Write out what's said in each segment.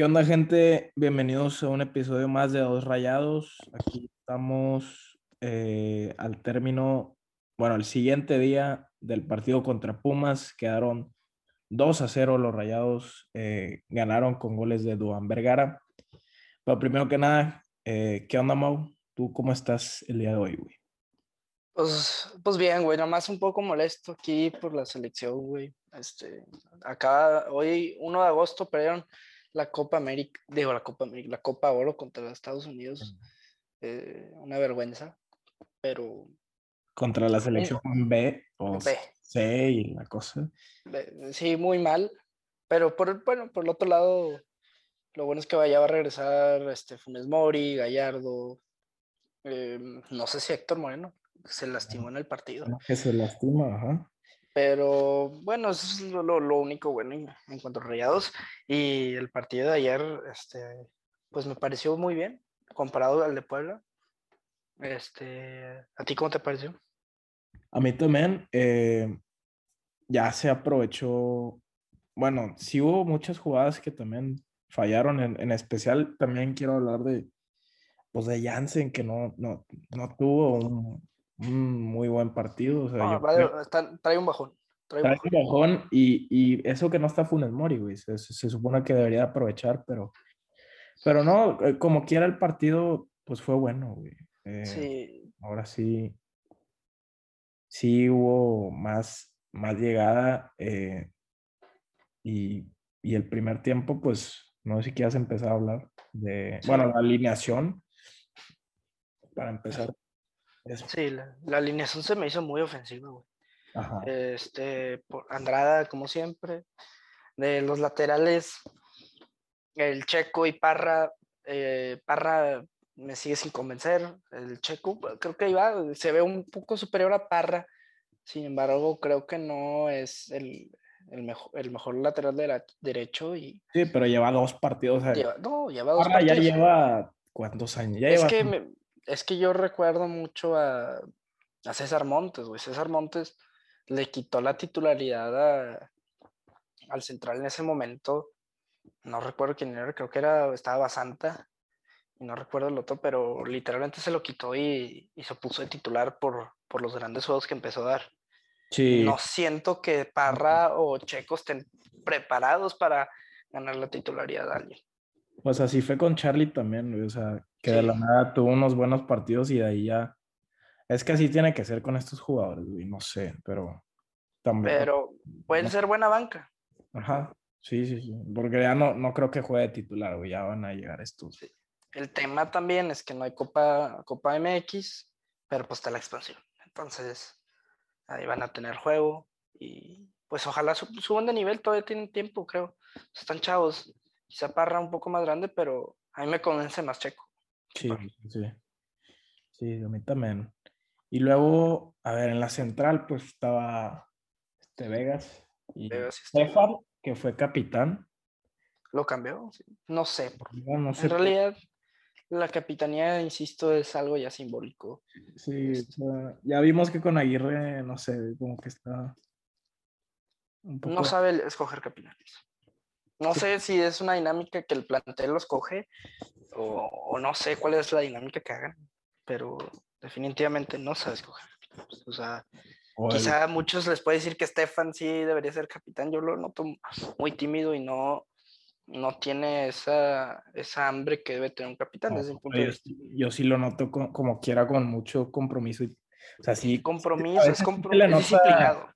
¿Qué onda, gente? Bienvenidos a un episodio más de Dos Rayados. Aquí estamos eh, al término, bueno, el siguiente día del partido contra Pumas. Quedaron 2 a 0 los Rayados. eh, ganaron con goles de Duan Vergara. Pero primero que nada, eh, ¿qué onda, Mau? ¿Tú cómo estás el día de hoy, güey? Pues, pues bien, güey, nomás un poco molesto aquí por la selección, güey. Este, acá, hoy, 1 de agosto, perdieron la Copa América, digo, la Copa América, la Copa Oro contra Estados Unidos. Eh, una vergüenza, pero Contra la selección B o B. C y la cosa. sí, muy mal. Pero por, bueno, por el otro lado, lo bueno es que vaya a regresar este, Funes Mori, Gallardo, eh, no sé si Héctor Moreno se lastimó en el partido. Que se lastima, ajá. Pero bueno, eso es lo, lo- único bueno en, en cuanto a rayados. Y el partido de ayer, este, pues me pareció muy bien comparado al de Puebla. Este, ¿a ti cómo te pareció? A mí también eh, ya se aprovechó, bueno, sí hubo muchas jugadas que también fallaron, en, en especial también quiero hablar de, pues de Jansen, que no, no, no tuvo un, un muy buen partido, o sea, No, yo vale, creo- está- trae un bajón. Trae un trae bajón. un bajón y, y eso que no está Funes Mori, güey, se, se- se supone que debería aprovechar, pero, pero no, eh, como quiera el partido, pues fue bueno, güey. Eh, Sí, ahora sí, sí hubo más, más llegada eh, y, y el primer tiempo, pues no sé si quieras empezar a hablar de, Sí. bueno, la alineación para empezar. Es- sí, la, la alineación se me hizo muy ofensiva, güey. ajá. Este, por Andrada, como siempre. De los laterales, el Checo y Parra. eh, Parra me sigue sin convencer. El Checo, pues, creo que iba, se ve un poco superior a Parra. Sin embargo, creo que no es el, el mejor, el mejor lateral de la- derecho. Y Sí, pero lleva dos partidos. lleva, no, lleva dos Parra ya partidos. lleva cuántos años, ya Es lleva que, me- es que yo recuerdo mucho a, a César Montes, güey. César Montes le quitó la titularidad a- al central en ese momento. No recuerdo quién era, creo que era, estaba Basanta. Y no recuerdo el otro, pero literalmente se lo quitó y, y se puso de titular por, por los grandes juegos que empezó a dar. Sí, No siento que Parra o Checo estén preparados para ganar la titularidad a alguien. pues así fue con Charlie también, güey, o sea, que de la nada tuvo unos buenos partidos y de ahí ya. Es que así tiene que ser con estos jugadores, güey, no sé, pero también. Pero pueden no. ser buena banca. Ajá, sí, sí, sí. Porque ya no, no creo que juegue de titular, güey. Ya van a llegar estos. Sí. El tema también es que no hay Copa, Copa MX, pero pues está la expansión. Entonces, ahí van a tener juego y pues ojalá sub- suban de nivel, todavía tienen tiempo, creo. Están chavos. Quizá Parra un poco más grande, pero a mí me convence más Checo. Sí, sí. Sí, a mí también. Y luego, a ver, en la central, pues estaba este Vegas y Vegas Estefan. Stefan, que fue capitán. ¿Lo cambió? No sé. por- No, no sé. En realidad, la capitanía, insisto, es algo ya simbólico. Sí, o sea, ya vimos que con Aguirre, no sé, como que está un poco. No sabe escoger capitanes. No sé si es una dinámica que el plantel los coge o, o no sé cuál es la dinámica que hagan, pero definitivamente no sabe escoger capitanes. O sea, quizá a muchos les puede decir que Stefan sí debería ser capitán. Yo lo noto muy tímido y no, no tiene esa, esa hambre que debe tener un capitán no, desde punto de yo, vista. sí- yo sí lo noto con- como quiera, con mucho compromiso. o sea, sí, Compromiso, es, sí compro- se le es nota- disciplinado.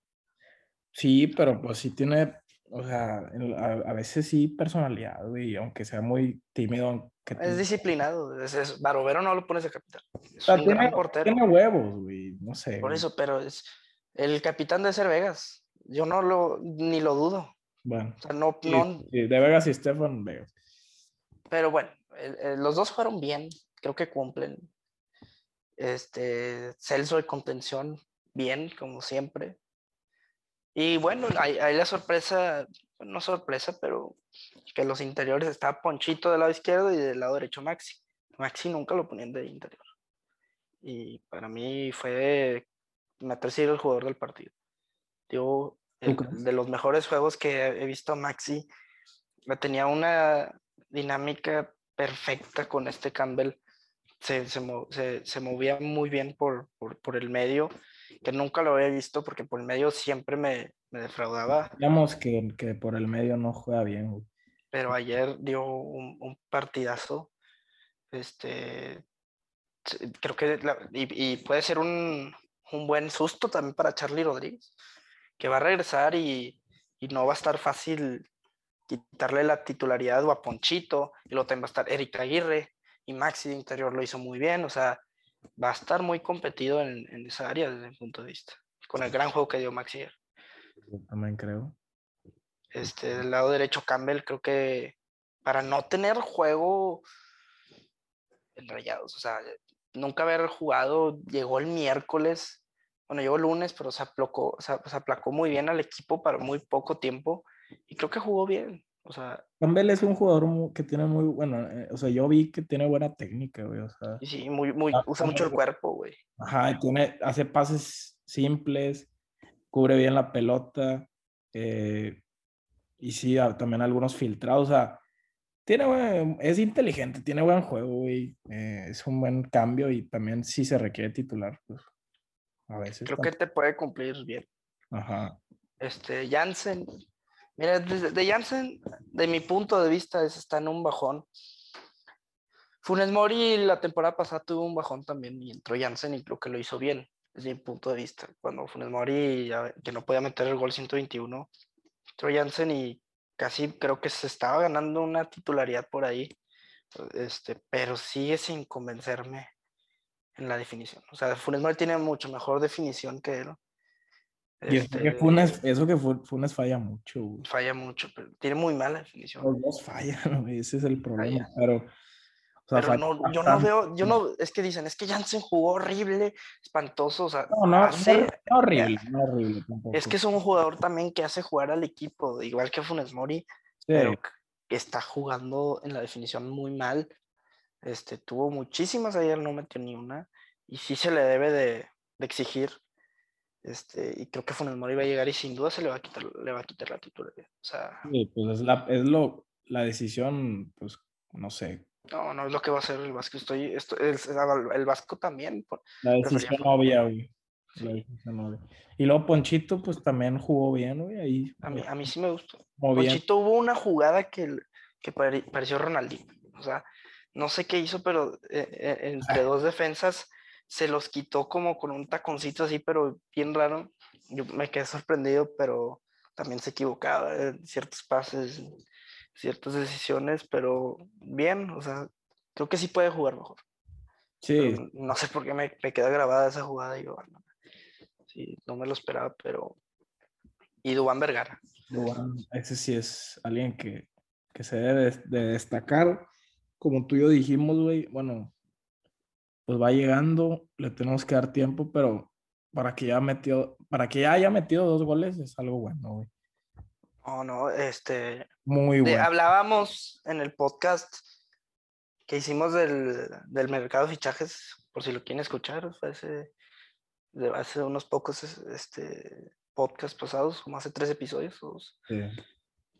Sí, pero pues sí tiene, o sea, a, a veces sí personalidad, güey, aunque sea muy tímido. Es disciplinado. Es, es- Barovero no lo pones de capitán. Es un tiene, gran portero. tiene huevos, güey, no sé. Por güey. eso, pero es el capitán de ser Vegas. Yo no lo ni lo dudo. Bueno, O sea, no, sí, no, sí, de Vegas y Stefan, Vegas. pero bueno, el- el- los dos fueron bien, creo que cumplen. Este, Celso de contención, bien, como siempre. Y bueno, hay la sorpresa, no sorpresa, pero que los interiores estaba Ponchito del lado izquierdo y del lado derecho Maxi. Maxi nunca lo ponían de interior. Y para mí fue, me ha sido el jugador del partido. Digo, de los mejores juegos que he visto a Maxi, tenía una, dinámica perfecta con este Campbell. Se, se, movía muy bien por, por, el medio, que nunca lo había visto porque por el medio siempre me, me defraudaba. Digamos que, que, por el medio no juega bien. Pero ayer dio un, un partidazo. Este, creo que y, puede ser un, un, buen susto también para Charlie Rodríguez, que va a regresar y, y, no va a estar fácil quitarle la titularidad o a Ponchito, y luego también va a estar Eric Aguirre, y Maxi de interior lo hizo muy bien, o sea, va a estar muy competido en, en esa área desde mi punto de vista, con el gran juego que dio Maxi ayer. también creo. Este, del lado derecho Campbell, creo que para no tener juego en rayados, o sea, nunca haber jugado, llegó el miércoles, bueno, llegó el lunes, pero se aplacó, se, aplacó muy bien al equipo para muy poco tiempo y creo que jugó bien. O sea, Campbell es un jugador que tiene muy, bueno, eh, o sea, yo vi que tiene buena técnica, güey, o sea. Sí, muy, muy, usa mucho el cuerpo, güey. Ajá, tiene, hace pases simples, cubre bien la pelota, eh, y sí, también algunos filtrados, o sea, tiene, es inteligente, tiene buen juego, güey. Eh, es un buen cambio y también si se requiere titular, pues a veces. Creo que te puede cumplir bien. Ajá. Este, Jansen. Mira, de, Jansen, de mi punto de vista, es, está en un bajón. Funes Mori la temporada pasada tuvo un bajón también y entró Jansen y creo que lo hizo bien, desde mi punto de vista. Cuando Funes Mori, que no podía meter el gol 121, entró Jansen y casi creo que se estaba ganando una titularidad por ahí, este, pero sigue sin convencerme en la definición. O sea, Funes Mori tiene mucho mejor definición que él. Y este, Funes, eso que Funes falla mucho. Falla mucho, pero tiene muy mala definición. Los dos fallan, ese es el problema. Pero pero no, yo no veo, yo no, es que dicen, es que Jansen jugó horrible, espantoso, o sea, no, no, no horrible, no horrible Es que es un jugador también que hace jugar al equipo, igual que Funes Mori, pero que está jugando en la definición muy mal. Este, tuvo muchísimas ayer, no metió ni una, y sí se le debe de, de exigir. Este, y creo que Funes Mori va a llegar y sin duda se le va a quitar, le va a quitar la titularidad. O sea, sí, pues es la, es lo, la decisión, pues, no sé, no, no es lo que va a hacer el Vasco. Estoy, esto, el, el, Vasco también. La decisión obvia, güey. Y luego Ponchito, pues también jugó bien, güey. Ahí, a, mí, a mí sí me gustó. Ponchito hubo una jugada que, que pareció Ronaldinho. O sea, no sé qué hizo, pero eh, eh, entre dos defensas se los quitó como con un taconcito así, pero bien raro. Yo me quedé sorprendido, pero también se equivocaba en ciertos pases ciertas decisiones, pero bien, o sea, creo que sí puede jugar mejor. Sí. no sé por qué me, me, queda grabada esa jugada y yo, no, sí, no me lo esperaba, pero... Y Dubán Vergara. Dubán, ese sí es alguien que, que se debe de destacar. Como tú y yo dijimos, güey, bueno, pues va llegando, le tenemos que dar tiempo, pero para que ya metió, para que ya haya metido dos goles es algo bueno, güey. Oh, no, este. Muy bueno. hablábamos en el podcast que hicimos del, del, mercado de fichajes, por si lo quieren escuchar, fue hace, hace unos pocos este, podcasts pasados, como hace tres episodios.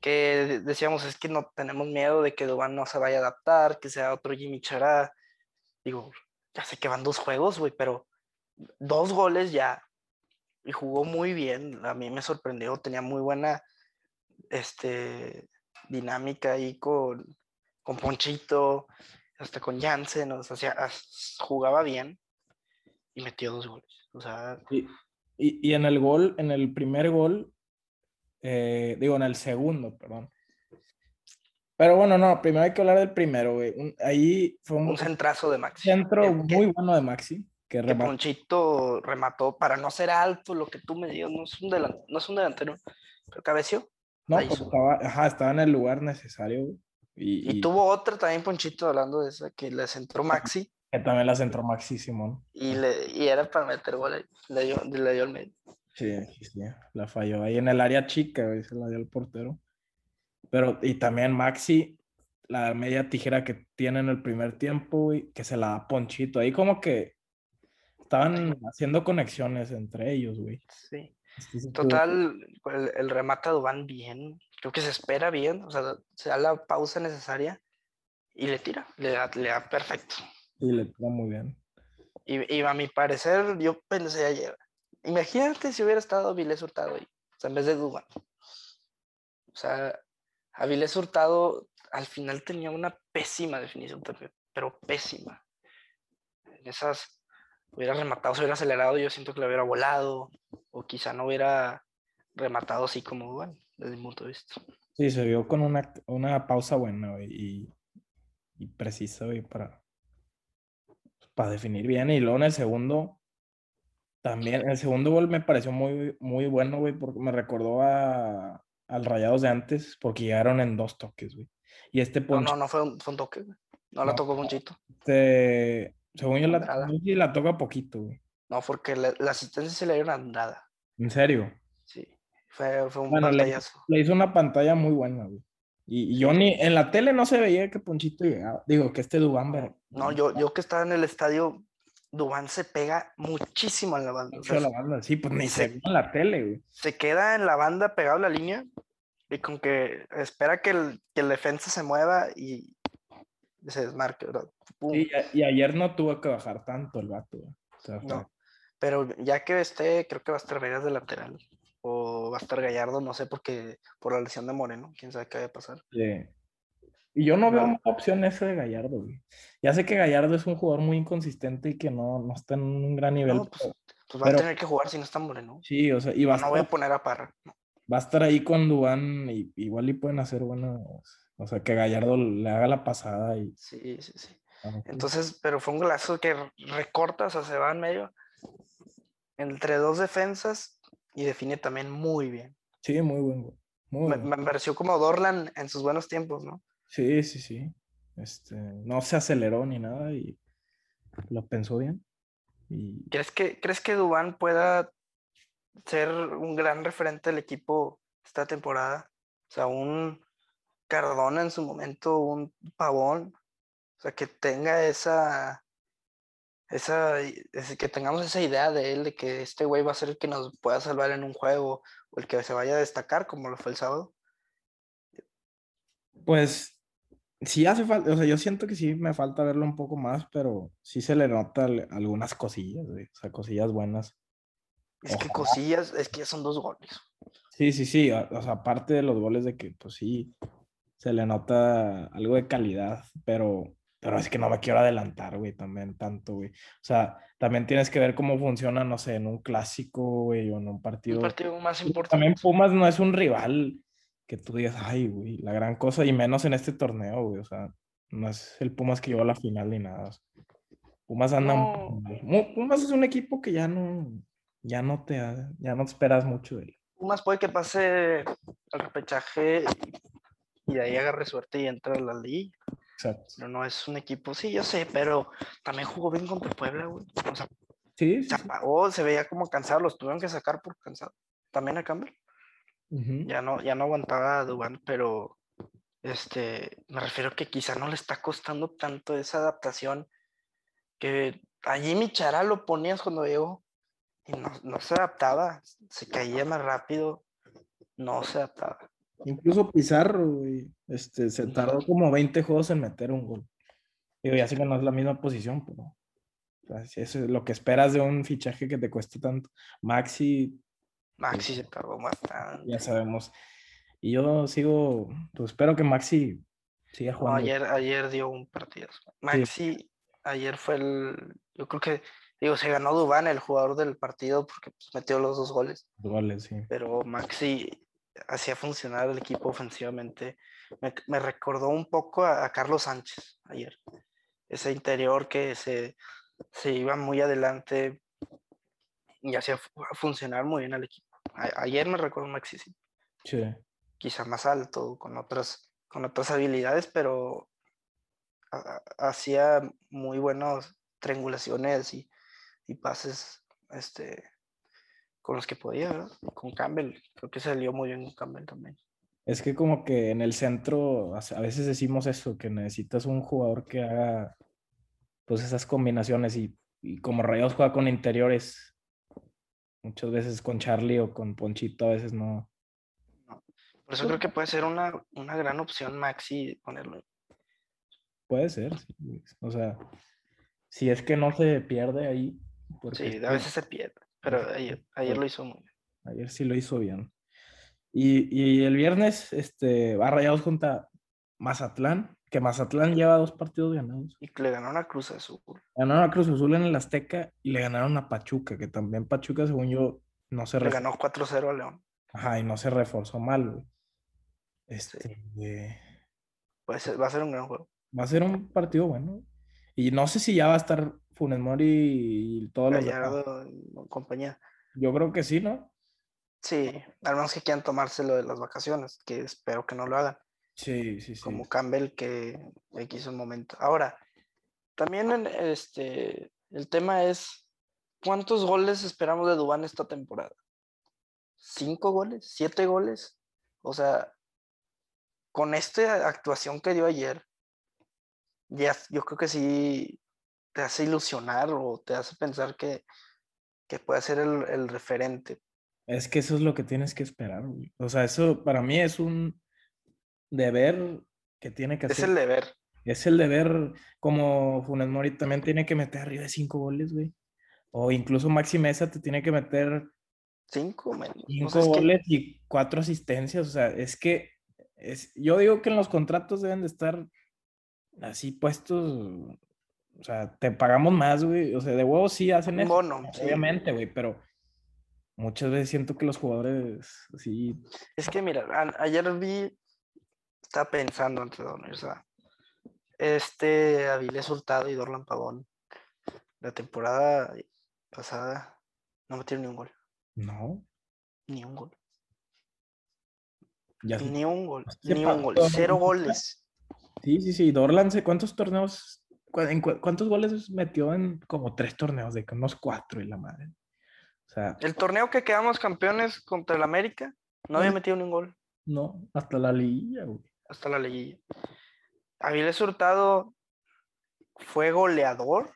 Que decíamos, es que no tenemos miedo de que Dubán no se vaya a adaptar, que sea otro Jimmy Chará. Digo, ya sé que van dos juegos, güey, pero dos goles ya. Y jugó muy bien. A mí me sorprendió, tenía muy buena este, dinámica ahí con, con Ponchito, hasta con Jansen, o sea, jugaba bien y metió dos goles. O sea, y, y, en el gol, en el primer gol, eh, digo, en el segundo, perdón. Pero bueno, no, primero hay que hablar del primero, ahí fue un, centrazo de Maxi. Centro muy bueno de Maxi. Que, Ponchito remató para no ser alto, lo que tú me digas, no es un, delantero, no es un delantero, pero cabeció. No, pues estaba, ajá, estaba en el lugar necesario. Y, y, tuvo otra también, Ponchito, hablando de esa, que le centró Maxi. Que también la centró Maxi, Simón. Y, le, y era para meter gol, le dio, le dio el medio. Sí, sí, sí, la falló ahí en el área chica, se la dio el portero. Pero, y también Maxi, la media tijera que tiene en el primer tiempo, y que se la da Ponchito. Ahí como que estaban haciendo conexiones entre ellos, güey. Sí. Total, el, el remate Dubán bien. Creo que se espera bien. O sea, se da la pausa necesaria. y le tira, le da, le da perfecto. Y le tira muy bien. Y, y, a mi parecer, yo pensé ayer, imagínate si hubiera estado Vilés Hurtado ahí, o sea, en vez de Duban. O sea, a Vilés Hurtado al final tenía una pésima definición también, pero pésima. En esas hubiera rematado, se hubiera acelerado, yo siento que le hubiera volado, o quizá no hubiera rematado así como desde mi punto de vista. Sí, se vio con una, una pausa buena y, y precisa para, para definir bien. Y luego en el segundo, también, el segundo gol me pareció muy, muy bueno, güey, porque me recordó a, al Rayados de antes, porque llegaron en dos toques, güey. Y este No, no, no fue un, fue un toque, güey. No, la tocó Ponchito. Este, según yo, la, la toca poquito, güey. No, porque la, la asistencia se le dio una andada. ¿En serio? Sí, fue, fue un bueno, pantallazo. Le, le, hizo una pantalla muy buena, güey. Y, y, yo ni en la tele no se veía que Ponchito llegaba. Digo, que este Dubán. No, yo, yo que estaba en el estadio, Dubán se pega muchísimo en la banda. O sea, la banda, sí, pues ni se, en la tele, güey. Se queda en la banda pegado a la línea y con que espera que el, que el defensa se mueva y se desmarque, ¿verdad? Sí, y, ayer no tuvo que bajar tanto el vato. O sea, no, pero ya que esté, creo que va a estar Vegas de lateral. O va a estar Gallardo, no sé, porque por la lesión de Moreno, quién sabe qué va a pasar. Sí. Y yo no veo una opción ese de Gallardo, güey. Ya sé que Gallardo es un jugador muy inconsistente y que no, no está en un gran nivel. No, pues, pues va pero, a tener que jugar si no está Moreno. Sí, o sea, y va no, no voy a poner a Parra. No va a estar ahí con Dubán y igual y pueden hacer buenas, o sea, que Gallardo le haga la pasada y... Sí, sí, sí. Entonces, pero fue un golazo que recorta, o sea, se va en medio entre dos defensas y define también muy bien. Sí, muy buen muy me, me, pareció como Dorlan en sus buenos tiempos, ¿no? Sí, sí, sí. Este, no se aceleró ni nada y lo pensó bien. Y... ¿Crees que, ¿Crees que Dubán pueda ser un gran referente del equipo esta temporada. O sea, un Cardona en su momento, un Pavón. O sea, que tenga esa, esa, que tengamos esa idea de él, de que este güey va a ser el que nos pueda salvar en un juego o el que se vaya a destacar como lo fue el sábado. Pues sí hace falta, o sea, yo siento que sí me falta verlo un poco más, pero sí se le nota algunas cosillas, o sea, cosillas buenas. Es que cosillas, es que ya son dos goles. Sí, sí, sí. O sea, aparte de los goles de que, pues sí, se le nota algo de calidad, pero, pero es que no me quiero adelantar, güey, también tanto, güey. O sea, también tienes que ver cómo funciona, no sé, en un clásico, güey, o en un partido. Un partido más importante. También Pumas no es un rival que tú digas, ay, güey, la gran cosa, y menos en este torneo, güey. O sea, no es el Pumas que llegó a la final ni nada. Pumas anda. No. Pumas es un equipo que ya no ya no te, ya no te esperas mucho de él. Pumas puede que pase al repechaje y, de ahí agarre suerte y entre a la liga. Exacto. Pero no es un equipo, sí, yo sé, pero también jugó bien contra Puebla, güey. O sea, sí, se apagó, se veía como cansado, los tuvieron que sacar por cansado. También a Campbell. Uh -huh. Ya no, ya no aguantaba a Dubán, pero este, me refiero que quizá no le está costando tanto esa adaptación que a Jimmy Chará lo ponías cuando llegó y no, no, se adaptaba, se caía más rápido, no se adaptaba. Incluso Pizarro, este, se tardó como 20 juegos en meter un gol. Digo, ya sé que no es la misma posición, pero o sea, si eso es lo que esperas de un fichaje que te cueste tanto. Maxi. Maxi se tardó bastante. Ya sabemos. Y yo sigo, pues espero que Maxi siga jugando. No, ayer, ayer dio un partido. Maxi, sí. ayer fue el, yo creo que Digo, se ganó Dubán, el jugador del partido, porque pues, metió los dos goles. Goles, sí. Pero Maxi hacía funcionar el equipo ofensivamente. Me, me recordó un poco a, a, Carlos Sánchez ayer. Ese interior que se, se iba muy adelante y hacía funcionar muy bien al equipo. A, ayer me recuerdo Maxi, sí. sí. Quizá más alto, con otras, con otras habilidades, pero hacía muy buenas triangulaciones y y pases este, con los que podía, ¿verdad? Con Campbell, creo que salió muy bien con Campbell también. Es que como que en el centro a veces decimos eso, que necesitas un jugador que haga pues esas combinaciones y, y como Rayos juega con interiores, muchas veces con Charlie o con Ponchito, a veces no. no. Por eso creo que puede ser una, una gran opción Maxi ponerlo. puede ser. sí. O sea, si es que no se pierde ahí. Porque Sí, a veces se pierde, pero ayer, ayer lo hizo muy bien. ayer sí lo hizo bien. Y, y el viernes este, va Rayados contra Mazatlán, que Mazatlán lleva dos partidos ganados. Y que le ganó una Cruz Azul. Ganaron a Cruz Azul en el Azteca y le ganaron a Pachuca, que también Pachuca, según yo, no se Le ganó 4-0 a León. Ajá, y no se reforzó mal, güey. Este, eh, Puede ser- va a ser un gran juego. va a ser un partido bueno. Y no sé si ya va a estar Funes Mori y todos los. Gallardo y compañía. Yo creo que sí, ¿no? Sí, al menos que quieran tomárselo de las vacaciones, que espero que no lo hagan. Sí, sí, sí. Como Campbell que quiso un momento. Ahora, también en este, el tema es, ¿cuántos goles esperamos de Dubán esta temporada? ¿Cinco goles? ¿Siete goles? O sea, con esta actuación que dio ayer, ya, yo creo que sí te hace ilusionar o te hace pensar que, que puede ser el, el referente. Es que eso es lo que tienes que esperar, güey. O sea, eso para mí es un deber que tiene que Es hacer. el deber. Es el deber, como Funes Mori también tiene que meter arriba de cinco goles, güey. O incluso Maxi Mesa te tiene que meter Cinco, men. O cinco sea, es que- goles y cuatro asistencias. O sea, es que es, yo digo que en los contratos deben de estar así puestos. O sea, te pagamos más, güey. O sea, de huevos sí hacen eso. bono, sí. Obviamente, güey, pero muchas veces siento que los jugadores así. Es que mira, ayer vi, estaba pensando antes de dormir, o sea, este Avilés Hurtado y Dorlan Pavón, la temporada pasada no metieron ni un gol, No, ni un gol, ya ni un gol, Se ni un gol, cero goles. Sí, sí, sí. Dorlan, ¿sé ¿cuántos torneos? cu- en cu- ¿Cuántos goles metió en como tres torneos? De unos cuatro y la madre. O sea, El torneo que quedamos campeones contra el América, no había Ujú. metido ni un gol no, hasta la liguilla, güey. Hasta la liguilla. Avilés Hurtado fue goleador.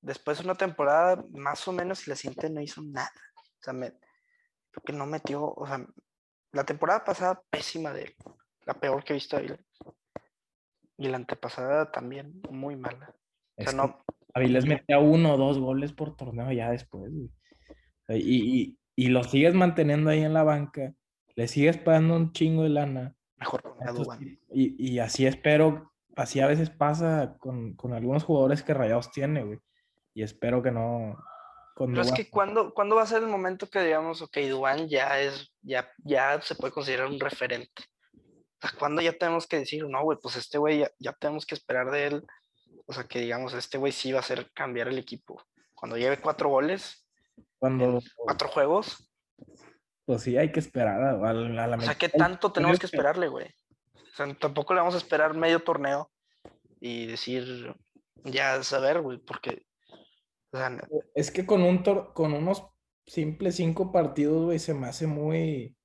Después de una temporada, más o menos, si la siguiente no hizo nada. O sea, me, creo que no metió, o sea, la temporada pasada pésima de él, la peor que he visto de Avilés. Y la antepasada también muy mala. O sea, no, Avilés metía uno o dos goles por torneo ya después, Y, y, y lo sigues manteniendo ahí en la banca, le sigues pagando un chingo de lana. mejor con Entonces. Y, y así espero, así a veces pasa con, con algunos jugadores que Rayados tiene, güey. Y espero que no. Pero es que ¿cuándo, ¿cuándo va a ser el momento que digamos, ok, Dubán ya es, ya, ya se puede considerar un referente? O sea, ¿cuándo ya tenemos que decir, no, güey, pues este güey ya, ya tenemos que esperar de él? O sea, que digamos, este güey sí va a hacer cambiar el equipo. Cuando lleve cuatro goles, Cuando, cuatro juegos, pues sí, hay que esperar a, a la, a la o sea, ¿qué tanto tenemos que que- esperarle, güey? O sea, tampoco le vamos a esperar medio torneo y decir, ya saber, güey, porque, o sea, Es que con, un tor- con unos simples cinco partidos, güey, se me hace muy.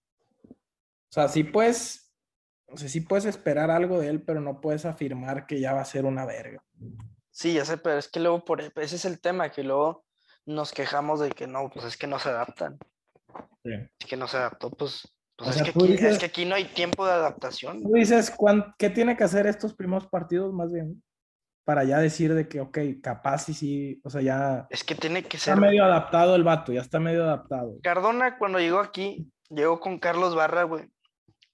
O sea, sí puedes. O sea, sí puedes esperar algo de él, pero no puedes afirmar que ya va a ser una verga. Sí, ya sé, pero es que luego por ese es el tema, que luego nos quejamos de que no, pues es que no se adaptan. Sí. Es que no se adaptó, pues, pues O es, sea, que tú aquí, dices- es que aquí no hay tiempo de adaptación. Tú dices, ¿cuán- ¿qué tiene que hacer estos primeros partidos más bien? Para ya decir de que, ok, capaz y sí, o sea, ya Es que tiene que está ser. medio adaptado el vato, ya está medio adaptado. Cardona cuando llegó aquí, llegó con Carlos Barra, güey.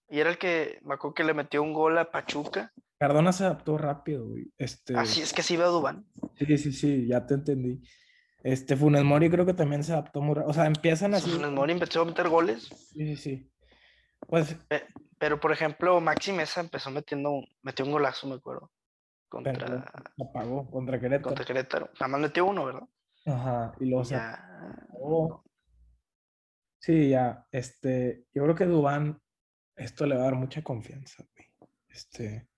Y era el que, me acuerdo que le metió un gol a Pachuca. Cardona se adaptó rápido, güey. Este, Así es que sí veo a Dubán. sí, sí, sí, ya te entendí. Este, Funes Mori creo que también se adaptó muy. O sea, empiezan así. Funes Mori empezó a meter goles. Sí, sí, sí. Pues, Pero, por ejemplo, Maxi Mesa empezó metiendo un, metió un golazo, me acuerdo. Contra, apagó contra Querétaro. contra Querétaro. Nada más metió uno, ¿verdad? Ajá, y luego ya. Sí, ya, este, yo creo que Dubán, esto le va a dar mucha confianza, güey. Este,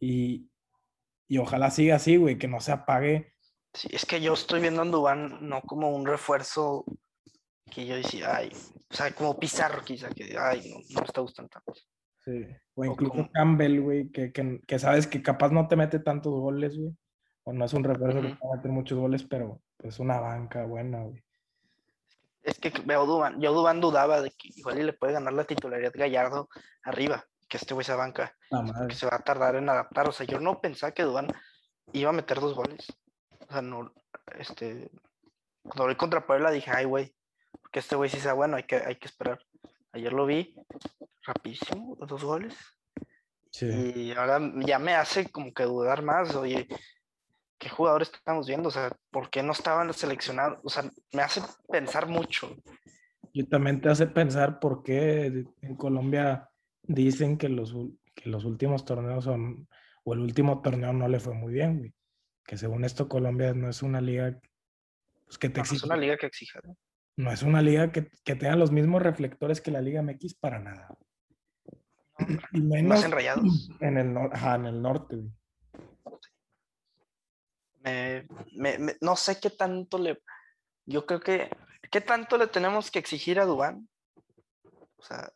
y, y ojalá siga así, güey, que no se apague. Sí, es que yo estoy viendo a Dubán no como un refuerzo que yo decía, ay, o sea, como Pizarro quizá, que ay, no, no me está gustando tanto. Sí. O O incluso como- Campbell, güey, que, que, que sabes que capaz no te mete tantos goles, güey. O no es un refuerzo que te va a meter muchos goles, pero pues una banca buena, güey. Es que veo Dubán, yo Dubán dudaba de que igual y le puede ganar la titularidad Gallardo arriba, que este güey se banca. Madre. se va a tardar en adaptar. O sea, yo no pensaba que Dubán iba a meter dos goles. O sea, no, este, cuando lo vi contra Puebla dije, ay, güey, porque este güey sí sea bueno, hay que, hay que esperar. Ayer lo vi rapidísimo, los dos goles. Sí. Y ahora ya me hace como que dudar más, oye, ¿qué jugadores estamos viendo? O sea, ¿por qué no estaban seleccionados? O sea, me hace pensar mucho. Y también te hace pensar por qué en Colombia dicen que los, que los últimos torneos son, o el último torneo no le fue muy bien, güey. Que según esto Colombia no es una liga pues, que te No, no es exige, una liga que exija. ¿no? no es una liga que, que tenga los mismos reflectores que la Liga MX para nada. Y Más enrayados. en el, nor- ajá, en el norte, güey. Me- me- me- no sé qué tanto le. Yo creo que. ¿Qué tanto le tenemos que exigir a Dubán? O sea,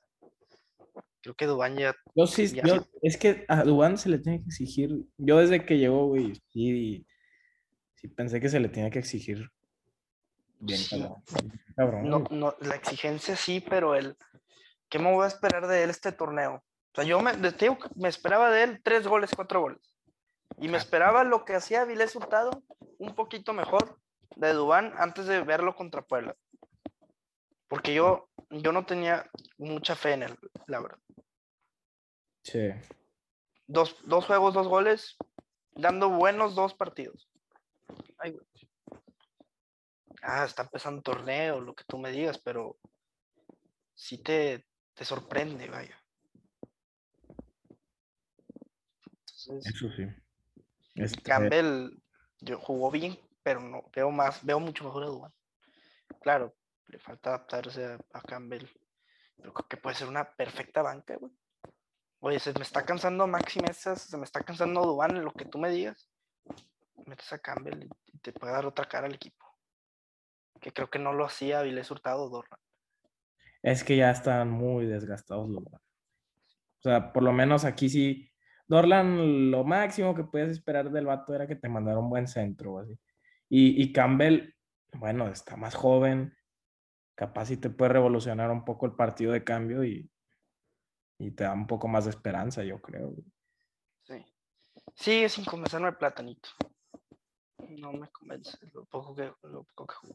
creo que Dubán ya. Yo sí, Ya. yo, es que a Dubán se le tiene que exigir. Yo desde que llegó, güey, sí, sí pensé que se le tenía que exigir. Bien, Sí. cabrón. No, no, la exigencia sí, pero el. ¿Qué me voy a esperar de él este torneo? O sea, yo me, digo me esperaba de él tres goles, cuatro goles. Y me esperaba lo que hacía Vilés Hurtado un poquito mejor de Dubán antes de verlo contra Puebla. Porque yo, yo no tenía mucha fe en él, la verdad. Sí. Dos, dos juegos, dos goles, dando buenos dos partidos. Ay, güey. Ah, está empezando el torneo, lo que tú me digas, pero sí te, te sorprende, vaya. Entonces, Eso sí. Este, Campbell yo, jugó bien, pero no veo más, veo mucho mejor a Dubán. Claro, le falta adaptarse a, a Campbell, pero creo que puede ser una perfecta banca, güey. Oye, se me está cansando Maxi Mesas, se me está cansando Dubán, lo que tú me digas. Metes a Campbell y, te puede dar otra cara al equipo. Que creo que no lo hacía Avilés Hurtado o Dorlan. es que ya están muy desgastados los. O sea, por lo menos aquí sí. Dorlan, lo máximo que puedes esperar del vato era que te mandara un buen centro o así. Y, y Campbell, bueno, está más joven. Capaz sí te puede revolucionar un poco el partido de cambio y, y te da un poco más de esperanza, yo creo. Sí. Sigue sin convencerme el platanito. No me convence lo poco que, lo poco que.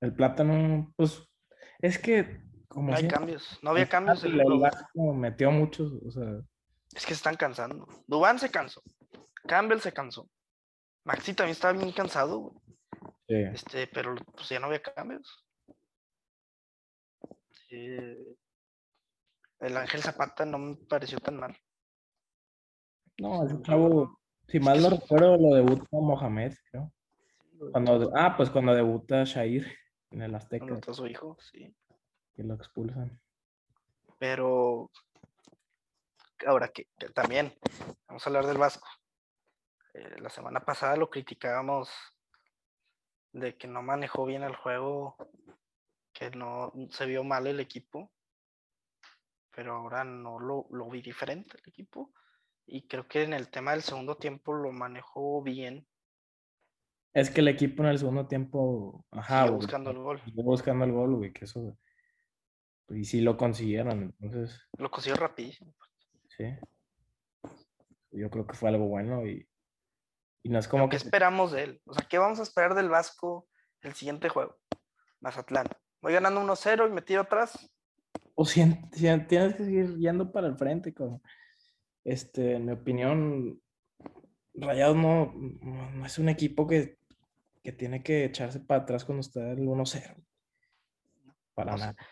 El plátano, pues, es que como No hay siempre, cambios. No había cambios. el el- metió muchos, o sea, Es que se están cansando. Dubán se cansó. Campbell se cansó. Maxi también estaba bien cansado, güey. sí. Este, pero pues ya no había cambios. Eh, el Ángel Zapata no me pareció tan mal. No, ese chavo, si mal no recuerdo, lo debuta Mohamed, creo. Cuando, ah, pues cuando debuta Shair en el Azteca, a su hijo, sí. que lo expulsan. Pero ahora que, que también vamos a hablar del Vasco. Eh, la semana pasada lo criticábamos de que no manejó bien el juego, que no se vio mal el equipo, pero ahora no lo, lo vi diferente el equipo. Y creo que en el tema del segundo tiempo lo manejó bien, Es que el equipo en el segundo tiempo, ajá, güey, buscando el gol. buscando el gol, güey, que eso, y sí lo consiguieron, entonces, Lo consiguió rapidísimo. sí. Yo creo que fue algo bueno y, y no es como ¿Qué que esperamos de él? O sea, ¿qué vamos a esperar del Vasco el siguiente juego? Mazatlán. Voy ganando 1-0 y me tiro atrás. O si, si tienes que seguir yendo para el frente, con este, en mi opinión, Rayados no, no, es un equipo que, que tiene que echarse para atrás cuando está el 1-0. Para O sea, nada.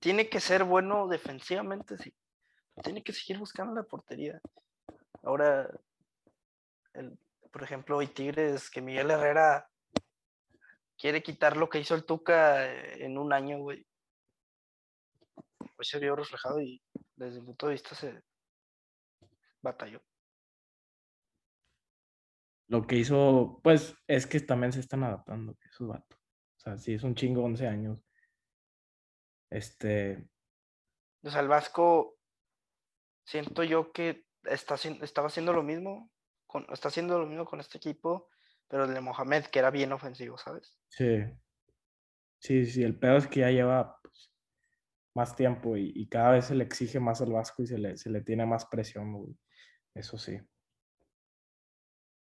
Tiene que ser bueno defensivamente, sí. Tiene que seguir buscando la portería. Ahora, el, por ejemplo, hoy Tigres, que Miguel Herrera quiere quitar lo que hizo el Tuca en un año, güey. Pues se vio reflejado y desde mi punto de vista se batalló. Lo que hizo, pues, es que también se están adaptando, esos vatos. O sea, sí es un chingo, 11 años. Este, O sea, el Vasco, siento yo que está, estaba haciendo lo mismo, con, está haciendo lo mismo con este equipo, pero el de Mohamed, que era bien ofensivo, ¿sabes? sí. Sí, sí, el pedo es que ya lleva pues, más tiempo y, cada vez se le exige más al Vasco y se le, se le tiene más presión, güey. Eso sí.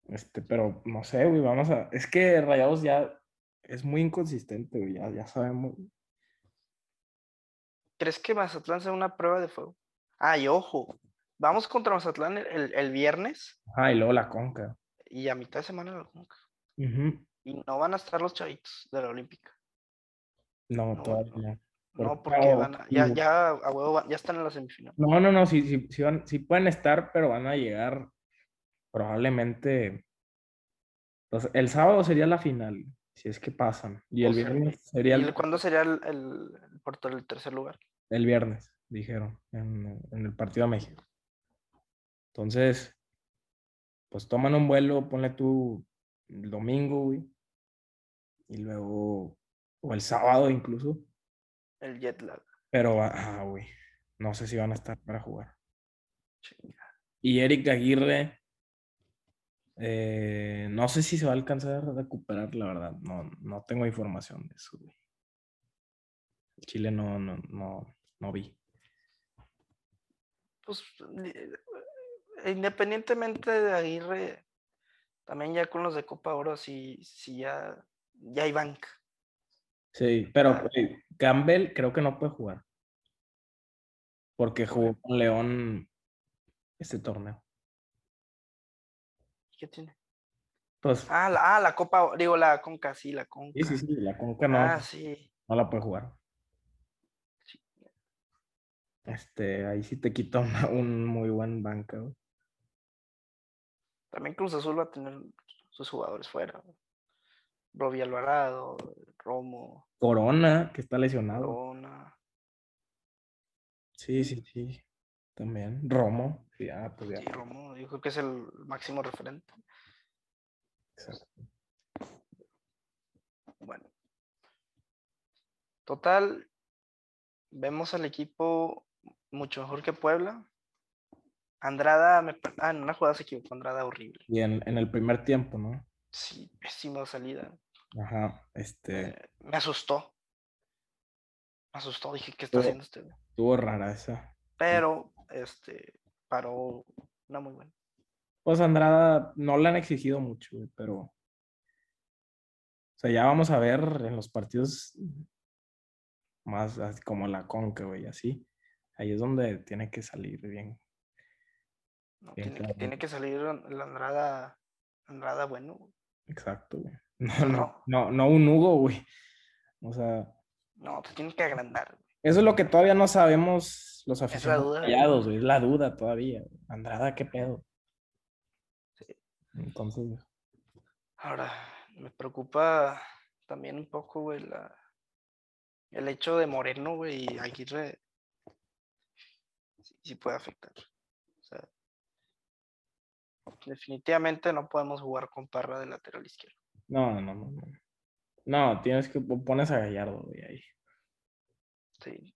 Este, pero no sé, güey, vamos a. Es que Rayados ya es muy inconsistente, güey, ya, ya sabemos. ¿Crees que Mazatlán sea una prueba de fuego? Ay, ojo, vamos contra Mazatlán el, el, viernes. Ah, y luego la Conca. Y a mitad de semana la Conca. Y no van a estar los chavitos de la Olímpica. No, todavía no. No, porque van a, ya, ya, a huevo, ya están en la semifinal. No, no, no, sí, sí, sí, van, sí pueden estar, pero van a llegar probablemente. Pues, el sábado sería la final, si es que pasan. Y el viernes sería. ¿Y cuándo sería el, el, el, tercer lugar? El viernes, dijeron, en, en el partido de México. Entonces, pues toman un vuelo, ponle tú el domingo, güey. Y luego, o el sábado incluso el jet lag. Pero, ah, güey, no sé si van a estar para jugar. Y Eric Aguirre, eh, no sé si se va a alcanzar a recuperar, la verdad. No, no tengo información de eso, güey. Chile no, no, no, no vi. Pues, independientemente de Aguirre, también ya con los de Copa Oro, sí, sí ya, ya hay banca. Sí, pero Campbell creo que no puede jugar. Porque jugó con León este torneo. ¿Qué tiene? Pues, ah, la, ah, la Copa, digo la Conca, sí, la Conca. Sí, sí, sí, la Conca no. Ah, sí. No la puede jugar. Este, ahí sí te quita un muy buen banca. También Cruz Azul va a tener sus jugadores fuera. Robbie Alvarado, Romo. Corona, que está lesionado. Corona. Sí, sí, sí. También. Romo. Sí, ah, pues ya. Romo, yo creo que es el máximo referente. Exacto. Bueno. Total, vemos al equipo mucho mejor que Puebla. Andrada, me... ah, en una jugada se equivocó, Andrada horrible. Y en, en el primer tiempo, ¿no? Sí, pésima salida. Ajá, este. Eh, me asustó. Me asustó, dije, ¿qué está haciendo este? Estuvo rara esa. Pero, este, paró una muy buena. Pues Andrada no le han exigido mucho, pero. O sea, ya vamos a ver en los partidos más como la Conca, güey, así. Ahí es donde tiene que salir bien. tiene, que salir la Andrada, Andrada bueno. Exacto, güey. No, no, no, no un Hugo, güey. O sea. No, te tienes que agrandar. Eso es lo que todavía no sabemos los aficionados. Es la duda todavía. Andrada, ¿qué pedo? Sí. Entonces. Ahora, me preocupa también un poco, güey, la, el hecho de Moreno, güey, y Aguirre sí, sí puede afectar. Definitivamente no podemos jugar con Parra de lateral izquierdo. No, no, no, no. No, tienes que pones a Gallardo de ahí. Sí.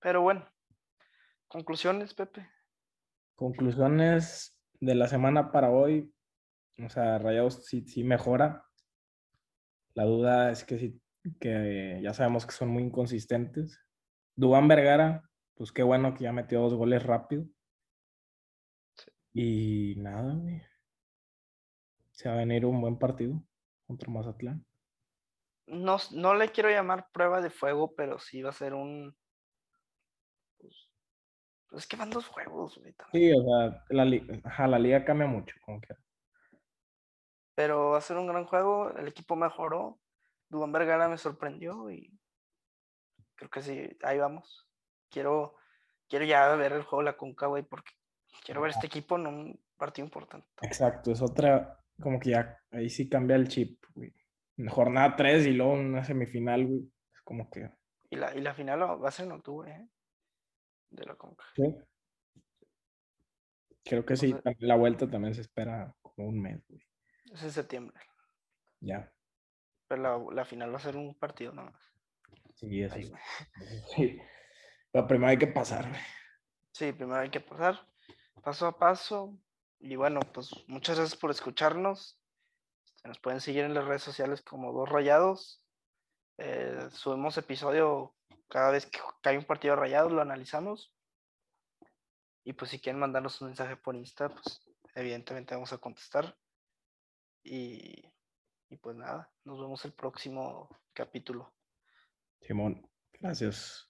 Pero bueno, conclusiones, Pepe. Conclusiones de la semana para hoy. O sea, Rayados sí, sí mejora. La duda es que sí, que ya sabemos que son muy inconsistentes. Dubán Vergara, pues qué bueno que ya metió dos goles rápido. Y nada, güey se va a venir un buen partido contra Mazatlán. No, no le quiero llamar prueba de fuego, pero sí va a ser un. Pues, pues es que van dos juegos, güey. Sí, o sea, la, la liga cambia mucho, como que. Pero va a ser un gran juego. El equipo mejoró. Dubán Vergara me sorprendió y creo que sí, ahí vamos. Quiero, quiero ya ver el juego de la Conca, güey, porque quiero ver este equipo en un partido importante. Exacto, es otra, como que ya ahí sí cambia el chip, güey. En jornada 3 y luego una semifinal, güey. Es como que. Y la, y la final va a ser en octubre, ¿eh? De la Conca. Sí. Creo que sí. La vuelta también se espera como un mes, güey. Es en septiembre. Ya. Pero la, la final va a ser un partido nada más. Sí, eso sí. Pero primero hay que pasar, güey. Sí, primero hay que pasar. Paso a paso, y bueno, pues muchas gracias por escucharnos. Nos pueden seguir en las redes sociales como Dos Rayados. Eh, subimos episodio Cada vez que hay un partido rayado lo analizamos. Y pues si quieren mandarnos un mensaje por Insta, pues evidentemente vamos a contestar. Y, y pues nada, nos vemos el próximo capítulo. Simón, gracias.